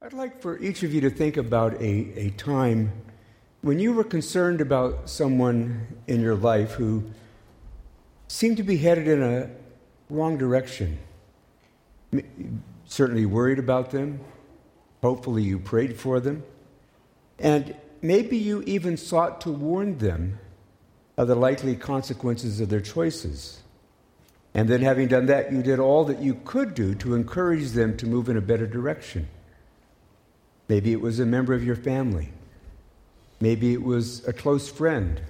I'd like for each of you to think about a, a time when you were concerned about someone in your life who seemed to be headed in a wrong direction. Certainly worried about them. Hopefully, you prayed for them. And maybe you even sought to warn them of the likely consequences of their choices. And then, having done that, you did all that you could do to encourage them to move in a better direction. Maybe it was a member of your family. Maybe it was a close friend.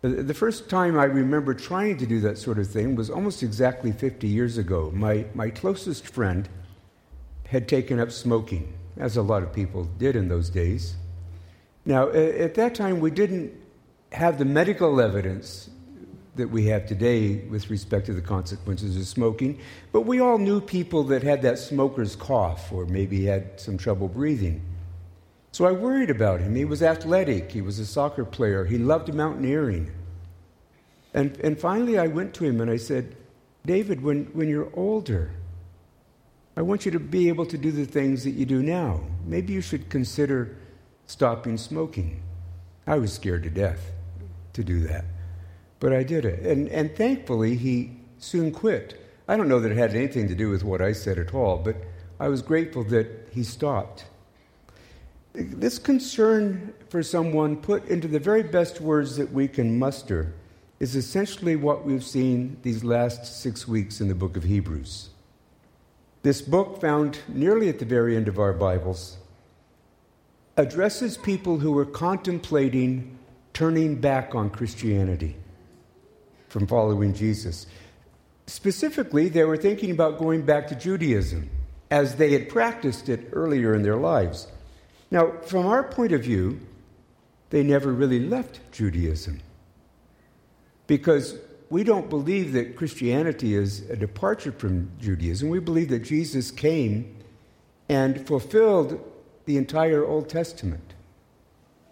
The first time I remember trying to do that sort of thing was almost exactly 50 years ago. My, my closest friend had taken up smoking, as a lot of people did in those days. Now, at that time, we didn't have the medical evidence that we have today with respect to the consequences of smoking, but we all knew people that had that smoker's cough or maybe had some trouble breathing. So I worried about him. He was athletic, he was a soccer player, he loved mountaineering. And, and finally, I went to him and I said, David, when, when you're older, I want you to be able to do the things that you do now. Maybe you should consider stopping smoking. I was scared to death to do that. But I did it. And, and thankfully, he soon quit. I don't know that it had anything to do with what I said at all, but I was grateful that he stopped. This concern for someone, put into the very best words that we can muster, is essentially what we've seen these last six weeks in the book of Hebrews. This book, found nearly at the very end of our Bibles, addresses people who are contemplating turning back on Christianity from following Jesus. Specifically, they were thinking about going back to Judaism as they had practiced it earlier in their lives. Now, from our point of view, they never really left Judaism because we don't believe that Christianity is a departure from Judaism. We believe that Jesus came and fulfilled the entire Old Testament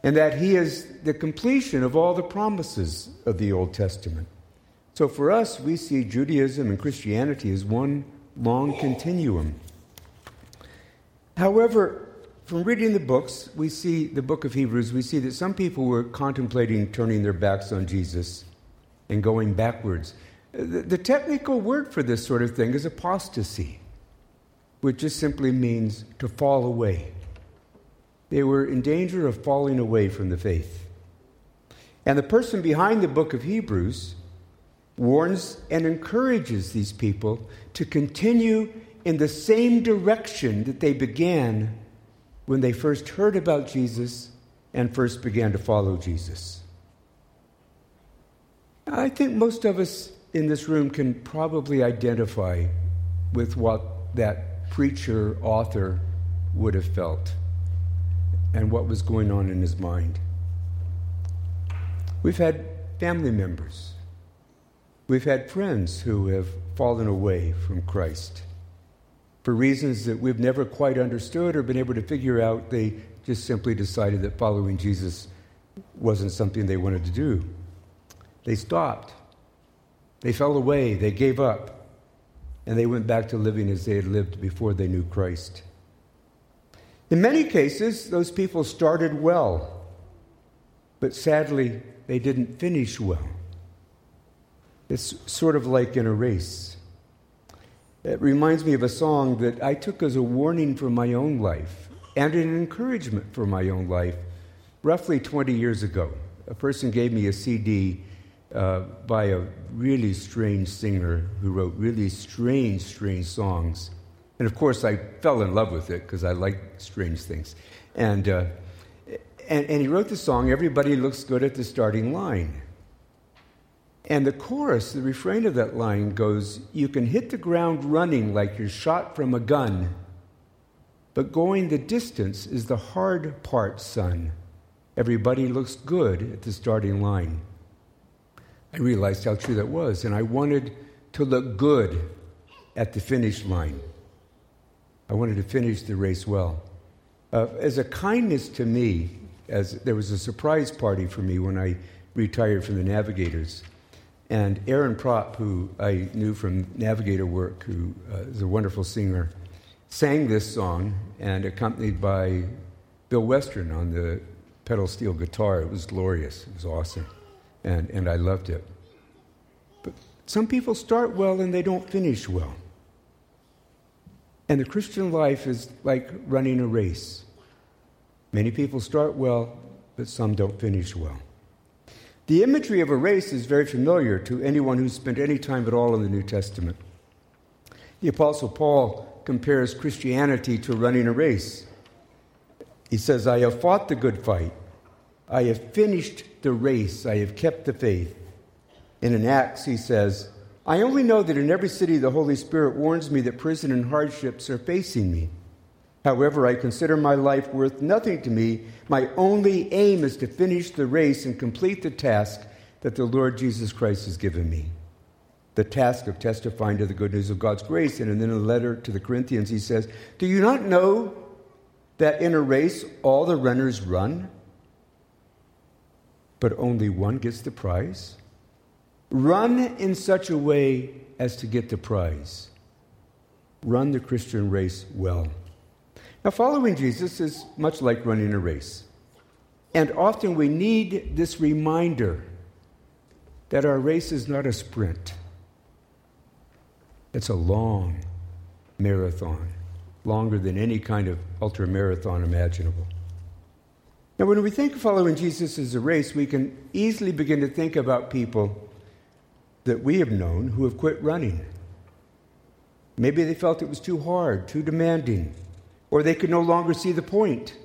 and that he is the completion of all the promises of the Old Testament. So for us, we see Judaism and Christianity as one long continuum. However, from reading the books, we see the book of Hebrews, we see that some people were contemplating turning their backs on Jesus and going backwards. The, technical word for this sort of thing is apostasy, which just simply means to fall away. They were in danger of falling away from the faith. And the person behind the book of Hebrews warns and encourages these people to continue in the same direction that they began when they first heard about Jesus and first began to follow Jesus. I think most of us in this room can probably identify with what that preacher, author would have felt and what was going on in his mind. We've had family members We've had friends who have fallen away from Christ. For reasons that we've never quite understood or been able to figure out, they just simply decided that following Jesus wasn't something they wanted to do. They stopped. They fell away. They gave up. And they went back to living as they had lived before they knew Christ. In many cases, those people started well, but sadly, they didn't finish well. It's sort of like in a race. It reminds me of a song that I took as a warning for my own life and an encouragement for my own life roughly 20 years ago. A person gave me a CD uh, by a really strange singer who wrote really strange, strange songs. And of course, I fell in love with it because I like strange things. And, uh, and, and he wrote the song, Everybody Looks Good at the Starting Line. And the chorus, the refrain of that line goes, You can hit the ground running like you're shot from a gun, but going the distance is the hard part, son. Everybody looks good at the starting line. I realized how true that was, and I wanted to look good at the finish line. I wanted to finish the race well. Uh, as a kindness to me, as there was a surprise party for me when I retired from the Navigators. And Aaron Prop, who I knew from Navigator work, who uh, is a wonderful singer, sang this song and accompanied by Bill Western on the pedal steel guitar. It was glorious. It was awesome. And, and I loved it. But some people start well and they don't finish well. And the Christian life is like running a race. Many people start well, but some don't finish well. The imagery of a race is very familiar to anyone who's spent any time at all in the New Testament. The Apostle Paul compares Christianity to running a race. He says, I have fought the good fight. I have finished the race. I have kept the faith. And in Acts, he says, I only know that in every city the Holy Spirit warns me that prison and hardships are facing me. However, I consider my life worth nothing to me. My only aim is to finish the race and complete the task that the Lord Jesus Christ has given me. The task of testifying to the good news of God's grace. And then in a letter to the Corinthians, he says, Do you not know that in a race all the runners run, but only one gets the prize? Run in such a way as to get the prize. Run the Christian race well. Now, following Jesus is much like running a race. And often we need this reminder that our race is not a sprint, it's a long marathon, longer than any kind of ultra marathon imaginable. Now, when we think of following Jesus as a race, we can easily begin to think about people that we have known who have quit running. Maybe they felt it was too hard, too demanding or they could no longer see the point.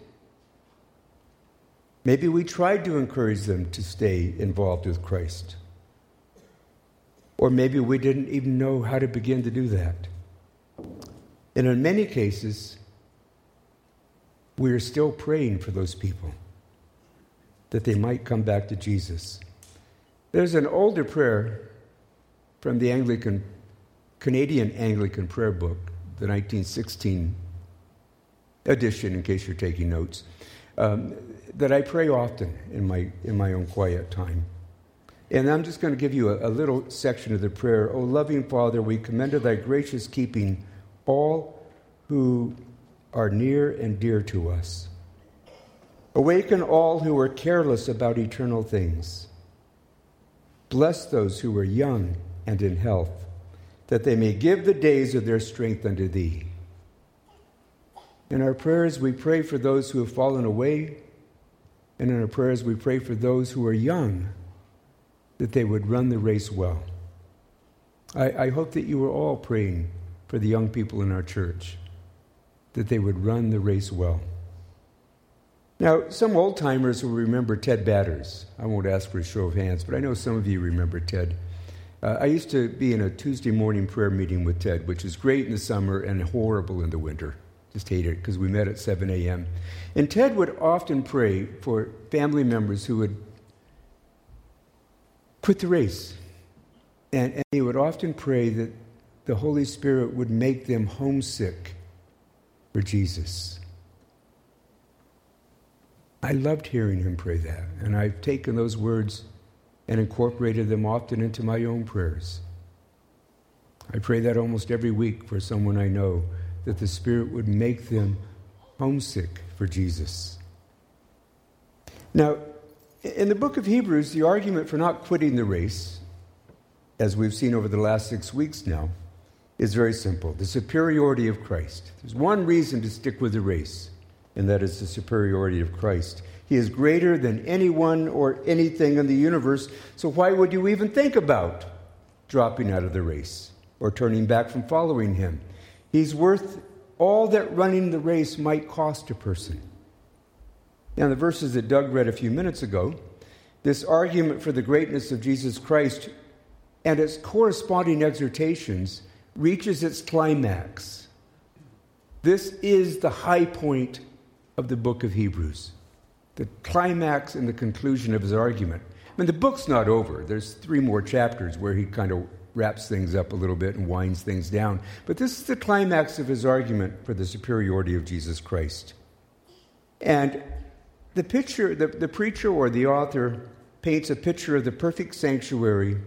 Maybe we tried to encourage them to stay involved with Christ. Or maybe we didn't even know how to begin to do that. And in many cases, we are still praying for those people that they might come back to Jesus. There's an older prayer from the Anglican, Canadian Anglican prayer book, the 1916 edition, in case you're taking notes, um, that I pray often in my, in my own quiet time. And I'm just going to give you a, a little section of the prayer. O loving Father, we commend to thy gracious keeping all who are near and dear to us. Awaken all who are careless about eternal things. Bless those who are young and in health, that they may give the days of their strength unto thee. In our prayers, we pray for those who have fallen away. And in our prayers, we pray for those who are young, that they would run the race well. I, I hope that you are all praying for the young people in our church, that they would run the race well. Now, some old timers will remember Ted Batters. I won't ask for a show of hands, but I know some of you remember Ted. Uh, I used to be in a Tuesday morning prayer meeting with Ted, which is great in the summer and horrible in the winter. Just hate it because we met at 7 a.m. And Ted would often pray for family members who would quit the race. And, and he would often pray that the Holy Spirit would make them homesick for Jesus. I loved hearing him pray that, and I've taken those words and incorporated them often into my own prayers. I pray that almost every week for someone I know that the Spirit would make them homesick for Jesus. Now, in the book of Hebrews, the argument for not quitting the race, as we've seen over the last six weeks now, is very simple the superiority of Christ. There's one reason to stick with the race, and that is the superiority of Christ. He is greater than anyone or anything in the universe, so why would you even think about dropping out of the race or turning back from following him? He's worth all that running the race might cost a person. Now, the verses that Doug read a few minutes ago, this argument for the greatness of Jesus Christ and its corresponding exhortations reaches its climax. This is the high point of the book of Hebrews, the climax and the conclusion of his argument. I mean, the book's not over. There's three more chapters where he kind of wraps things up a little bit and winds things down. But this is the climax of his argument for the superiority of Jesus Christ. And the picture, the, the preacher or the author paints a picture of the perfect sanctuary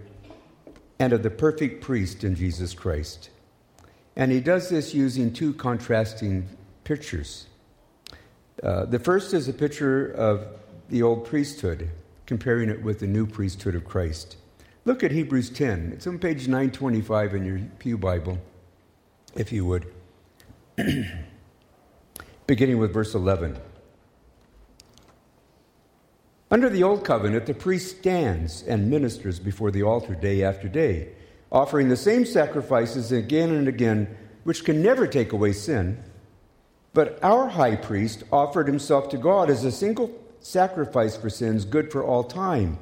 and of the perfect priest in Jesus Christ. And he does this using two contrasting pictures. Uh, the first is a picture of the old priesthood, comparing it with the new priesthood of Christ. Look at Hebrews 10. It's on page 925 in your Pew Bible, if you would. Beginning with verse 11. Under the Old Covenant, the priest stands and ministers before the altar day after day, offering the same sacrifices again and again, which can never take away sin. But our high priest offered himself to God as a single sacrifice for sins, good for all time.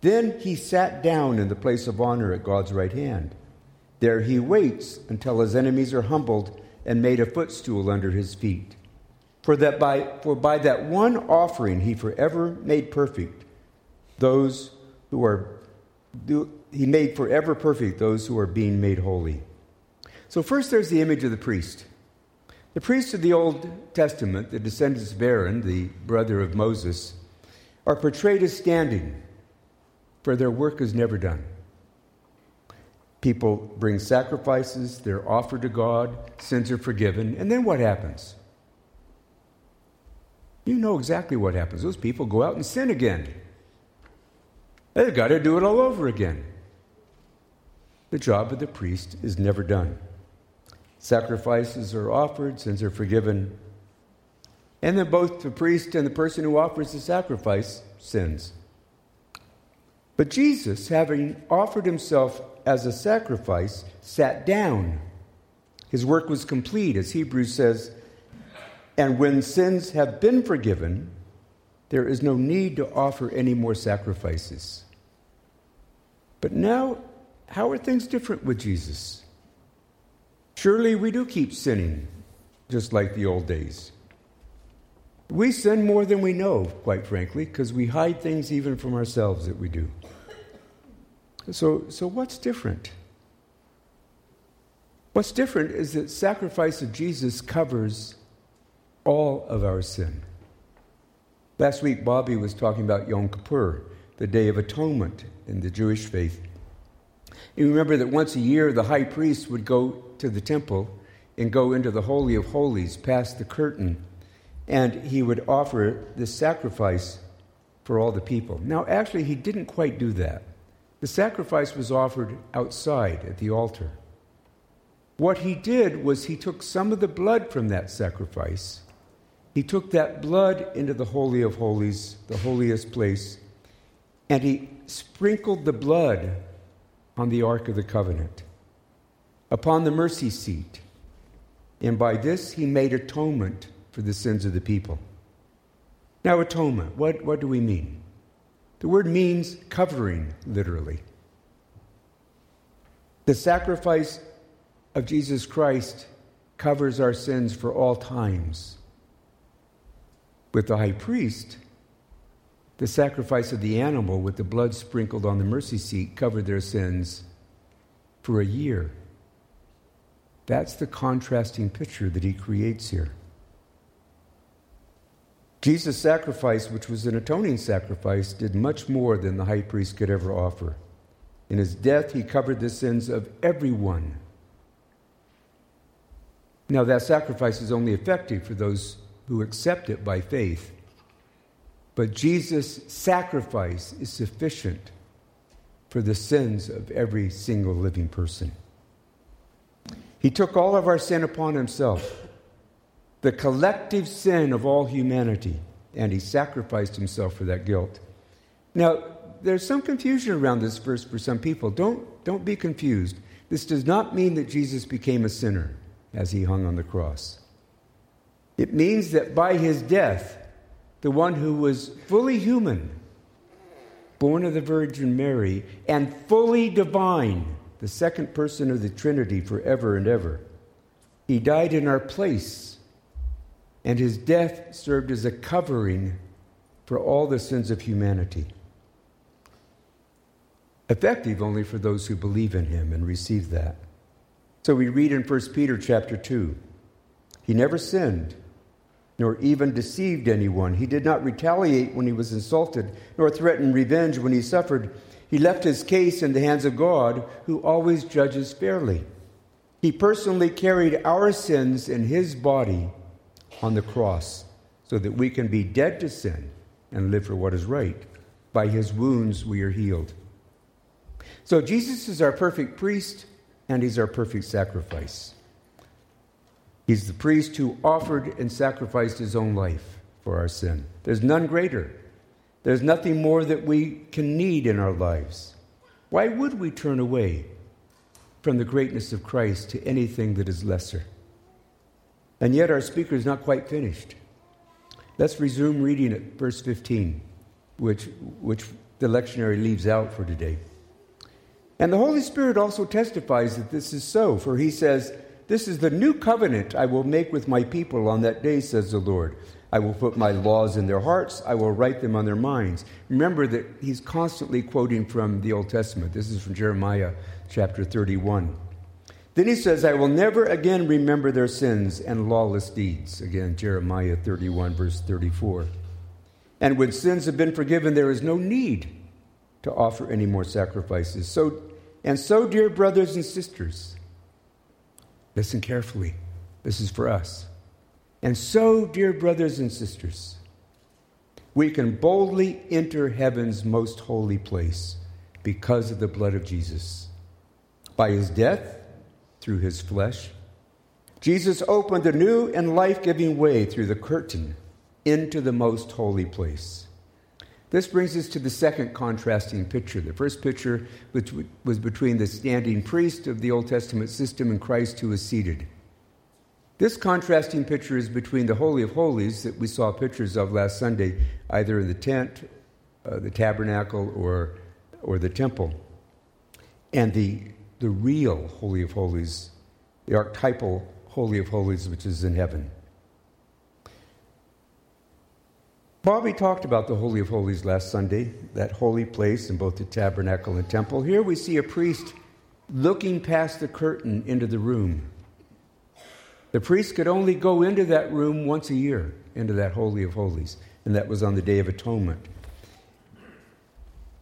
Then he sat down in the place of honor at God's right hand. There he waits until his enemies are humbled and made a footstool under his feet. For, that by, for by that one offering he forever made perfect those who are, he made forever perfect those who are being made holy. So, first there's the image of the priest. The priests of the Old Testament, the descendants of Aaron, the brother of Moses, are portrayed as standing, for their work is never done. People bring sacrifices, they're offered to God, sins are forgiven, and then what happens? You know exactly what happens. Those people go out and sin again. They've got to do it all over again. The job of the priest is never done. Sacrifices are offered, sins are forgiven. And then both the priest and the person who offers the sacrifice sins. But Jesus, having offered himself as a sacrifice, sat down. His work was complete, as Hebrews says. And when sins have been forgiven, there is no need to offer any more sacrifices. But now, how are things different with Jesus? Surely we do keep sinning, just like the old days. We sin more than we know, quite frankly, because we hide things even from ourselves that we do. So, so what's different? What's different is that sacrifice of Jesus covers all of our sin. Last week, Bobby was talking about Yom Kippur, the Day of Atonement in the Jewish faith. You remember that once a year, the high priest would go to the temple and go into the Holy of Holies, past the curtain, and he would offer this sacrifice for all the people. Now, actually, he didn't quite do that. The sacrifice was offered outside at the altar. What he did was he took some of the blood from that sacrifice. He took that blood into the Holy of Holies, the holiest place, and he sprinkled the blood on the Ark of the Covenant upon the mercy seat. And by this he made atonement for the sins of the people. Now, atonement, what, what do we mean? The word means covering, literally. The sacrifice of Jesus Christ covers our sins for all times. With the high priest, the sacrifice of the animal with the blood sprinkled on the mercy seat covered their sins for a year. That's the contrasting picture that he creates here. Jesus' sacrifice, which was an atoning sacrifice, did much more than the high priest could ever offer. In his death, he covered the sins of everyone. Now, that sacrifice is only effective for those who accept it by faith. But Jesus' sacrifice is sufficient for the sins of every single living person. He took all of our sin upon himself, the collective sin of all humanity, and he sacrificed himself for that guilt. Now, there's some confusion around this verse for some people. Don't, don't be confused. This does not mean that Jesus became a sinner as he hung on the cross. It means that by his death, the one who was fully human, born of the Virgin Mary, and fully divine, the second person of the Trinity forever and ever. He died in our place, and his death served as a covering for all the sins of humanity. Effective only for those who believe in him and receive that. So we read in 1 Peter chapter 2 He never sinned, nor even deceived anyone. He did not retaliate when he was insulted, nor threaten revenge when he suffered. He left his case in the hands of God, who always judges fairly. He personally carried our sins in his body on the cross so that we can be dead to sin and live for what is right. By his wounds we are healed. So Jesus is our perfect priest and he's our perfect sacrifice. He's the priest who offered and sacrificed his own life for our sin. There's none greater. There's nothing more that we can need in our lives. Why would we turn away from the greatness of Christ to anything that is lesser? And yet our speaker is not quite finished. Let's resume reading at verse 15, which, which the lectionary leaves out for today. And the Holy Spirit also testifies that this is so, for he says, This is the new covenant I will make with my people on that day, says the Lord. I will put my laws in their hearts, I will write them on their minds. Remember that he's constantly quoting from the Old Testament. This is from Jeremiah chapter 31. Then he says, I will never again remember their sins and lawless deeds. Again, Jeremiah 31, verse 34. And when sins have been forgiven, there is no need to offer any more sacrifices. So, and so, dear brothers and sisters, listen carefully. This is for us. And so, dear brothers and sisters, we can boldly enter heaven's most holy place because of the blood of Jesus. By his death, through his flesh. Jesus opened a new and life giving way through the curtain into the most holy place. This brings us to the second contrasting picture. The first picture which was between the standing priest of the Old Testament system and Christ who is seated. This contrasting picture is between the Holy of Holies that we saw pictures of last Sunday, either in the tent, uh, the tabernacle, or, or the temple, and the the real Holy of Holies, the archetypal Holy of Holies, which is in heaven. Bobby talked about the Holy of Holies last Sunday, that holy place in both the tabernacle and temple. Here we see a priest looking past the curtain into the room. The priest could only go into that room once a year, into that Holy of Holies, and that was on the Day of Atonement.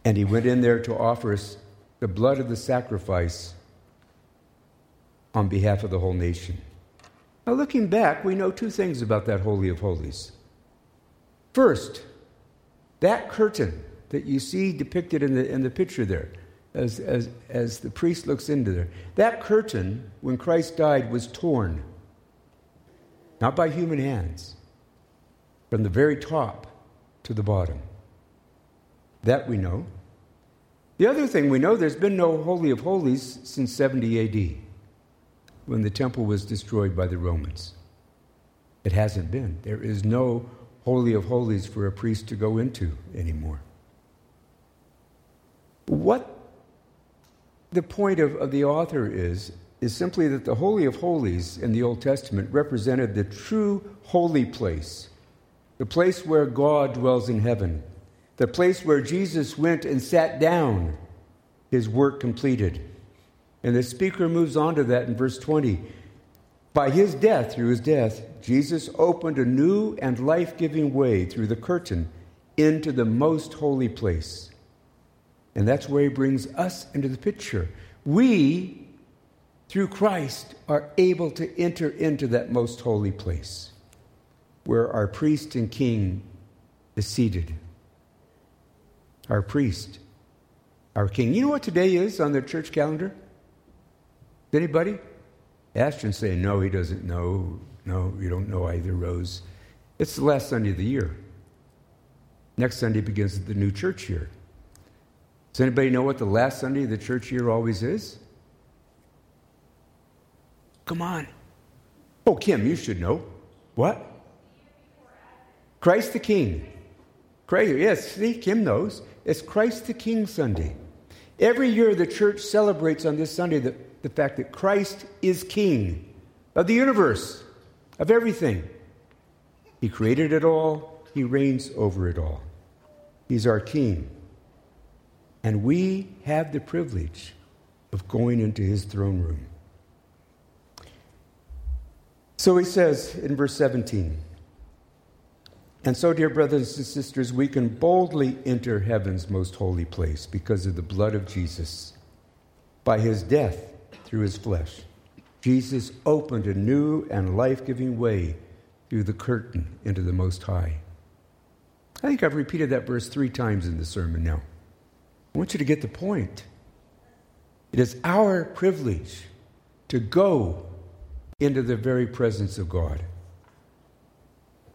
And he went in there to offer us the blood of the sacrifice on behalf of the whole nation. Now, looking back, we know two things about that Holy of Holies. First, that curtain that you see depicted in the, in the picture there, as, as, as the priest looks into there, that curtain, when Christ died, was torn. Not by human hands, from the very top to the bottom. That we know. The other thing we know, there's been no Holy of Holies since 70 AD, when the temple was destroyed by the Romans. It hasn't been. There is no Holy of Holies for a priest to go into anymore. What the point of, of the author is, is simply that the Holy of Holies in the Old Testament represented the true holy place, the place where God dwells in heaven the place where Jesus went and sat down, his work completed. And the speaker moves on to that in verse 20. By his death, through his death, Jesus opened a new and life giving way through the curtain into the most holy place. And that's where he brings us into the picture. We, through Christ, are able to enter into that most holy place where our priest and king is seated our priest, our king. You know what today is on the church calendar? Anybody? Ashton say, no, he doesn't know. No, you don't know either, Rose. It's the last Sunday of the year. Next Sunday begins the new church year. Does anybody know what the last Sunday of the church year always is? Come on. Oh, Kim, you should know. What? Christ the King. Christ, yes, see, Kim knows. It's Christ the King Sunday. Every year, the church celebrates on this Sunday the, the fact that Christ is King of the universe, of everything. He created it all, He reigns over it all. He's our King. And we have the privilege of going into His throne room. So he says in verse 17, and so, dear brothers and sisters, we can boldly enter heaven's most holy place because of the blood of Jesus, by his death through his flesh. Jesus opened a new and life giving way through the curtain into the Most High. I think I've repeated that verse three times in the sermon now. I want you to get the point. It is our privilege to go into the very presence of God.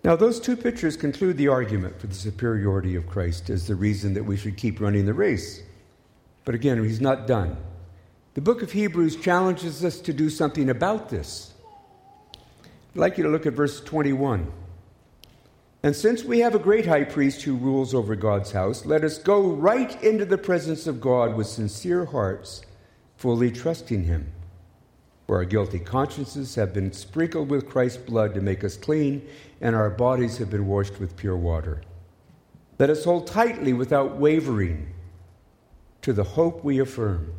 Now, those two pictures conclude the argument for the superiority of Christ as the reason that we should keep running the race. But again, he's not done. The book of Hebrews challenges us to do something about this. I'd like you to look at verse 21. And since we have a great high priest who rules over God's house, let us go right into the presence of God with sincere hearts, fully trusting him. For our guilty consciences have been sprinkled with Christ's blood to make us clean, and our bodies have been washed with pure water. Let us hold tightly without wavering to the hope we affirm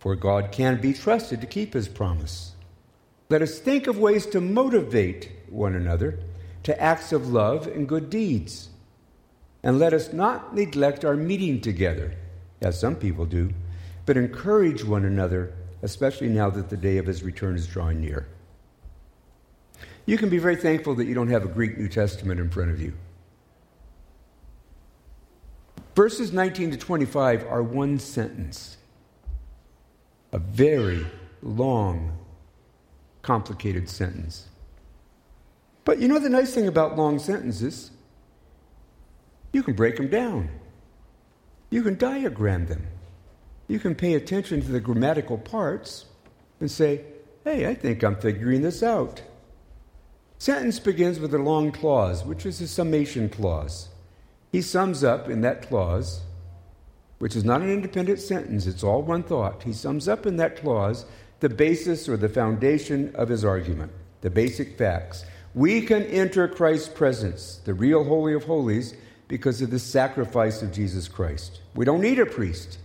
for God can be trusted to keep his promise. Let us think of ways to motivate one another to acts of love and good deeds. And let us not neglect our meeting together, as some people do, but encourage one another, especially now that the day of his return is drawing near. You can be very thankful that you don't have a Greek New Testament in front of you. Verses 19 to 25 are one sentence a very long, complicated sentence. But you know the nice thing about long sentences? You can break them down. You can diagram them. You can pay attention to the grammatical parts and say, hey, I think I'm figuring this out. Sentence begins with a long clause, which is a summation clause. He sums up in that clause which is not an independent sentence, it's all one thought. He sums up in that clause the basis or the foundation of his argument, the basic facts. We can enter Christ's presence, the real Holy of Holies, because of the sacrifice of Jesus Christ. We don't need a priest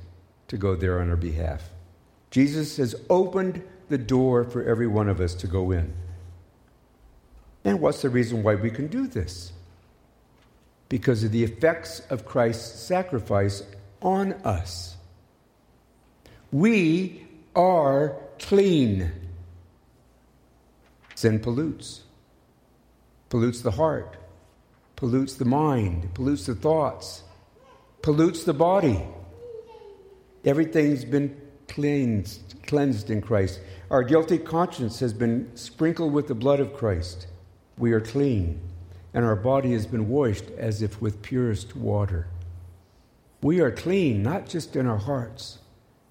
to go there on our behalf. Jesus has opened the door for every one of us to go in. And what's the reason why we can do this? Because of the effects of Christ's sacrifice on us. We are clean. Sin pollutes, pollutes the heart, pollutes the mind, pollutes the thoughts, pollutes the body. Everything's been cleansed, cleansed in Christ. Our guilty conscience has been sprinkled with the blood of Christ. We are clean, and our body has been washed as if with purest water. We are clean, not just in our hearts,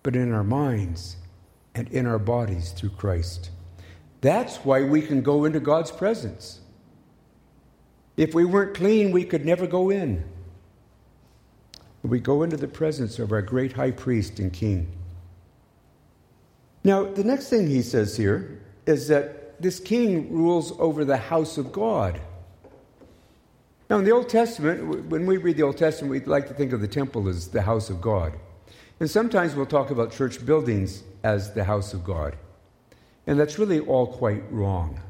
but in our minds and in our bodies through Christ. That's why we can go into God's presence. If we weren't clean, we could never go in. We go into the presence of our great high priest and king. Now, the next thing he says here is that this king rules over the house of God. Now, in the Old Testament, when we read the Old Testament, we like to think of the temple as the house of God. And sometimes we'll talk about church buildings as the house of God. And that's really all quite wrong.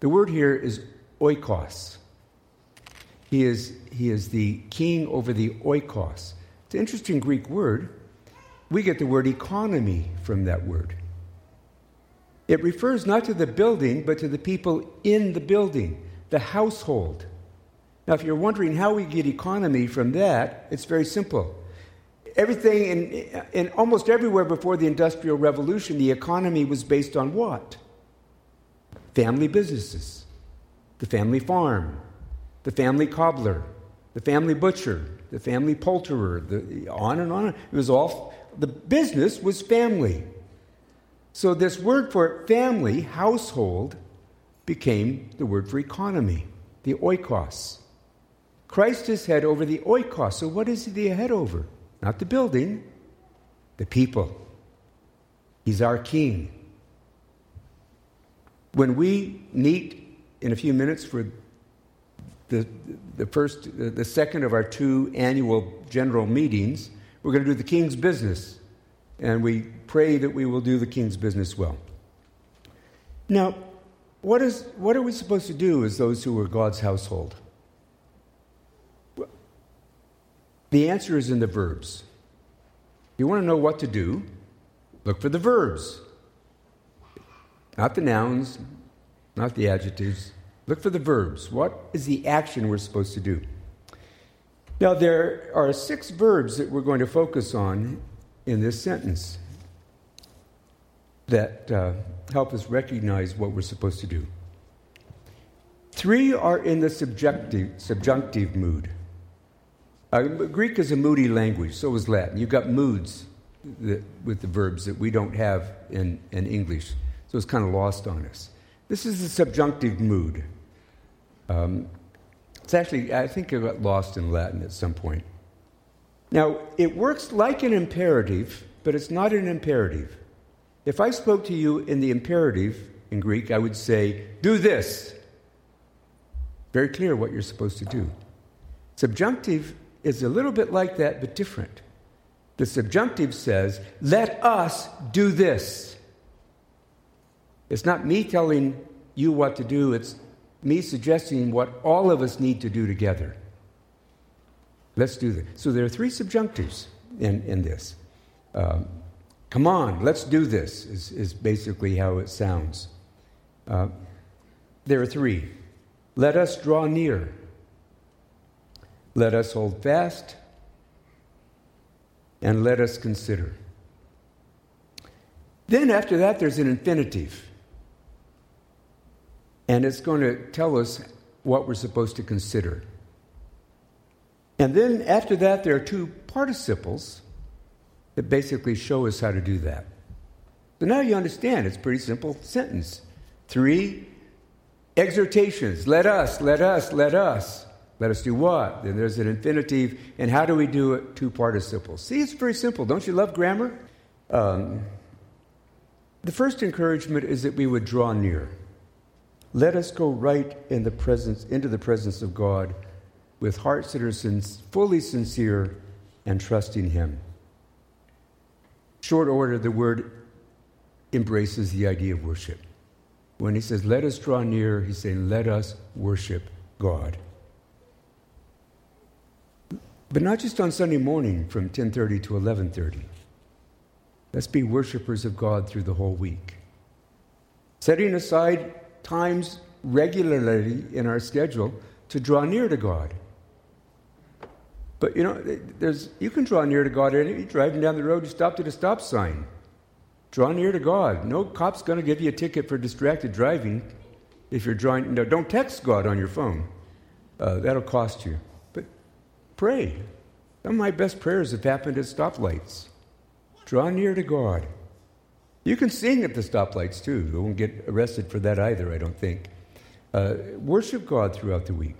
The word here is oikos. He is, he is the king over the oikos. It's an interesting Greek word. We get the word economy from that word. It refers not to the building, but to the people in the building the household. Now, if you're wondering how we get economy from that, it's very simple. Everything in, in almost everywhere before the Industrial Revolution, the economy was based on what? Family businesses, the family farm, the family cobbler, the family butcher, the family poulterer, the, on and on. It was all, the business was family. So, this word for family, household, became the word for economy, the oikos. Christ is head over the oikos. So, what is he the head over? Not the building, the people. He's our king. When we meet in a few minutes for the, the first, the second of our two annual general meetings, we're going to do the king's business. And we pray that we will do the king's business well. Now, what, is, what are we supposed to do as those who are God's household? The answer is in the verbs. You want to know what to do, look for the verbs. not the nouns, not the adjectives. Look for the verbs. What is the action we're supposed to do? Now, there are six verbs that we're going to focus on in this sentence that uh, help us recognize what we're supposed to do. Three are in the subjective, subjunctive mood. Uh, Greek is a moody language, so is Latin. You've got moods that, with the verbs that we don't have in, in English, so it's kind of lost on us. This is the subjunctive mood. Um, it's actually, I think it got lost in Latin at some point. Now, it works like an imperative, but it's not an imperative. If I spoke to you in the imperative in Greek, I would say, do this. Very clear what you're supposed to do. Subjunctive is a little bit like that, but different. The subjunctive says, let us do this. It's not me telling you what to do, it's me suggesting what all of us need to do together. Let's do this. So there are three subjunctives in, in this. Um, Come on, let's do this, is, is basically how it sounds. Uh, there are three. Let us draw near. Let us hold fast. And let us consider. Then, after that, there's an infinitive. And it's going to tell us what we're supposed to consider. And then, after that, there are two participles that basically show us how to do that. So now you understand, it's a pretty simple sentence. Three exhortations let us, let us, let us. Let us do what? Then there's an infinitive, and how do we do it? Two participles. See, it's very simple. Don't you love grammar? Um, the first encouragement is that we would draw near. Let us go right in the presence, into the presence of God with hearts that are sin- fully sincere and trusting Him short order, the word embraces the idea of worship. When he says, let us draw near, he's saying, let us worship God. But not just on Sunday morning from 10:30 to 11:30. Let's be worshipers of God through the whole week. Setting aside times regularly in our schedule to draw near to God. But you know, there's, you can draw near to God. You're driving down the road, you stopped at a stop sign. Draw near to God. No cop's going to give you a ticket for distracted driving if you're drawing. No, don't text God on your phone. Uh, that'll cost you. But pray. Some of my best prayers have happened at stoplights. Draw near to God. You can sing at the stoplights too. You won't get arrested for that either, I don't think. Uh, worship God throughout the week.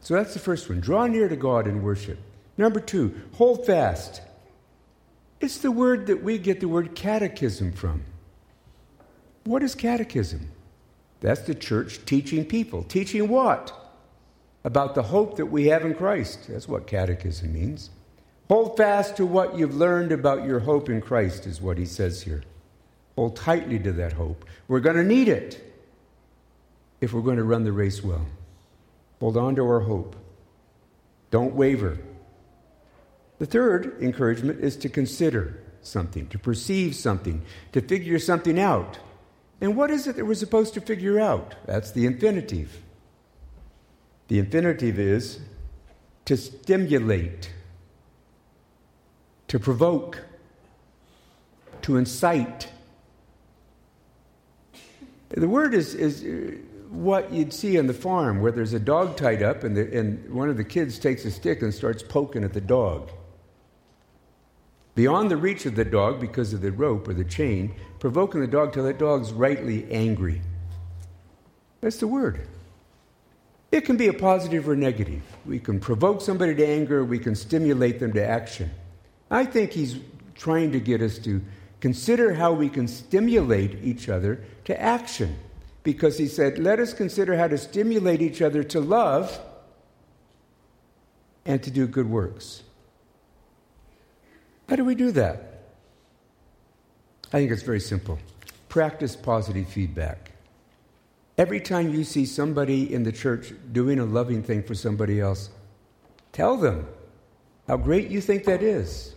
So that's the first one. Draw near to God in worship. Number two, hold fast. It's the word that we get the word catechism from. What is catechism? That's the church teaching people. Teaching what? About the hope that we have in Christ. That's what catechism means. Hold fast to what you've learned about your hope in Christ, is what he says here. Hold tightly to that hope. We're going to need it if we're going to run the race well. Hold on to our hope. Don't waver. The third encouragement is to consider something, to perceive something, to figure something out. And what is it that we're supposed to figure out? That's the infinitive. The infinitive is to stimulate, to provoke, to incite. The word is, is uh, what you'd see on the farm where there's a dog tied up and, the, and one of the kids takes a stick and starts poking at the dog beyond the reach of the dog because of the rope or the chain, provoking the dog till that dog's rightly angry. That's the word. It can be a positive or negative. We can provoke somebody to anger, we can stimulate them to action. I think he's trying to get us to consider how we can stimulate each other to action. Because he said, let us consider how to stimulate each other to love and to do good works. How do we do that? I think it's very simple. Practice positive feedback. Every time you see somebody in the church doing a loving thing for somebody else, tell them how great you think that is.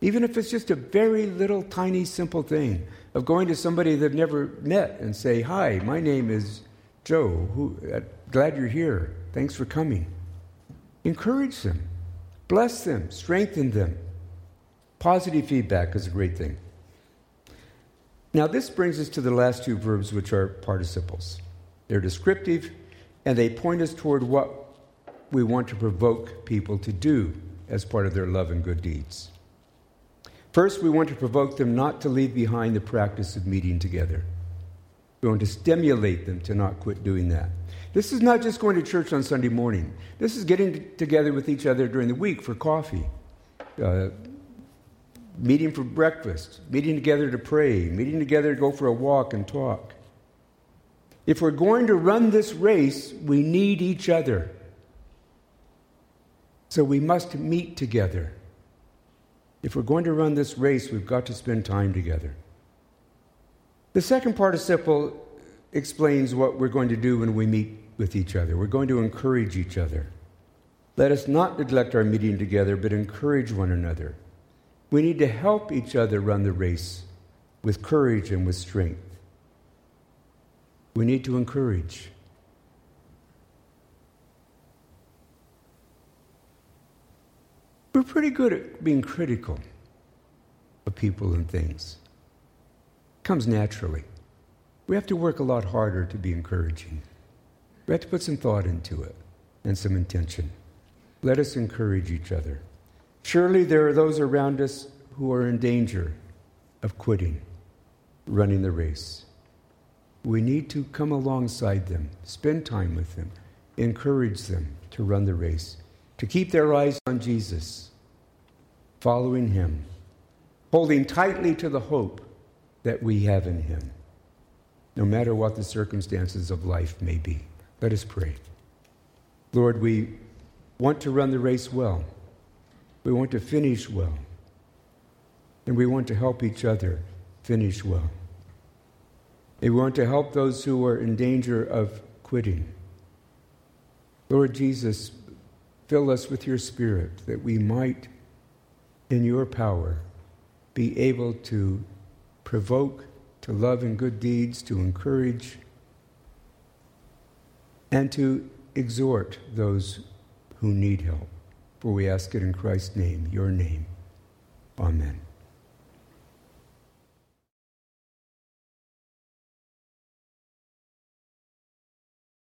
Even if it's just a very little, tiny, simple thing. of going to somebody they've never met and say, Hi, my name is Joe. Who, uh, glad you're here. Thanks for coming. Encourage them, bless them, strengthen them. Positive feedback is a great thing. Now, this brings us to the last two verbs, which are participles. They're descriptive and they point us toward what we want to provoke people to do as part of their love and good deeds. First, we want to provoke them not to leave behind the practice of meeting together. We want to stimulate them to not quit doing that. This is not just going to church on Sunday morning. This is getting together with each other during the week for coffee, uh, meeting for breakfast, meeting together to pray, meeting together to go for a walk and talk. If we're going to run this race, we need each other. So we must meet together. If we're going to run this race, we've got to spend time together. The second participle explains what we're going to do when we meet with each other. We're going to encourage each other. Let us not neglect our meeting together, but encourage one another. We need to help each other run the race with courage and with strength. We need to encourage. We're pretty good at being critical of people and things. It comes naturally. We have to work a lot harder to be encouraging. We have to put some thought into it and some intention. Let us encourage each other. Surely there are those around us who are in danger of quitting, running the race. We need to come alongside them, spend time with them, encourage them to run the race, to keep their eyes on Jesus, following Him, holding tightly to the hope that we have in Him, no matter what the circumstances of life may be. Let us pray. Lord, we want to run the race well. We want to finish well. And we want to help each other finish well. And we want to help those who are in danger of quitting. Lord Jesus, fill us with your Spirit that we might, in your power, be able to provoke to love and good deeds, to encourage, and to exhort those who need help. For we ask it in Christ's name, your name. Amen.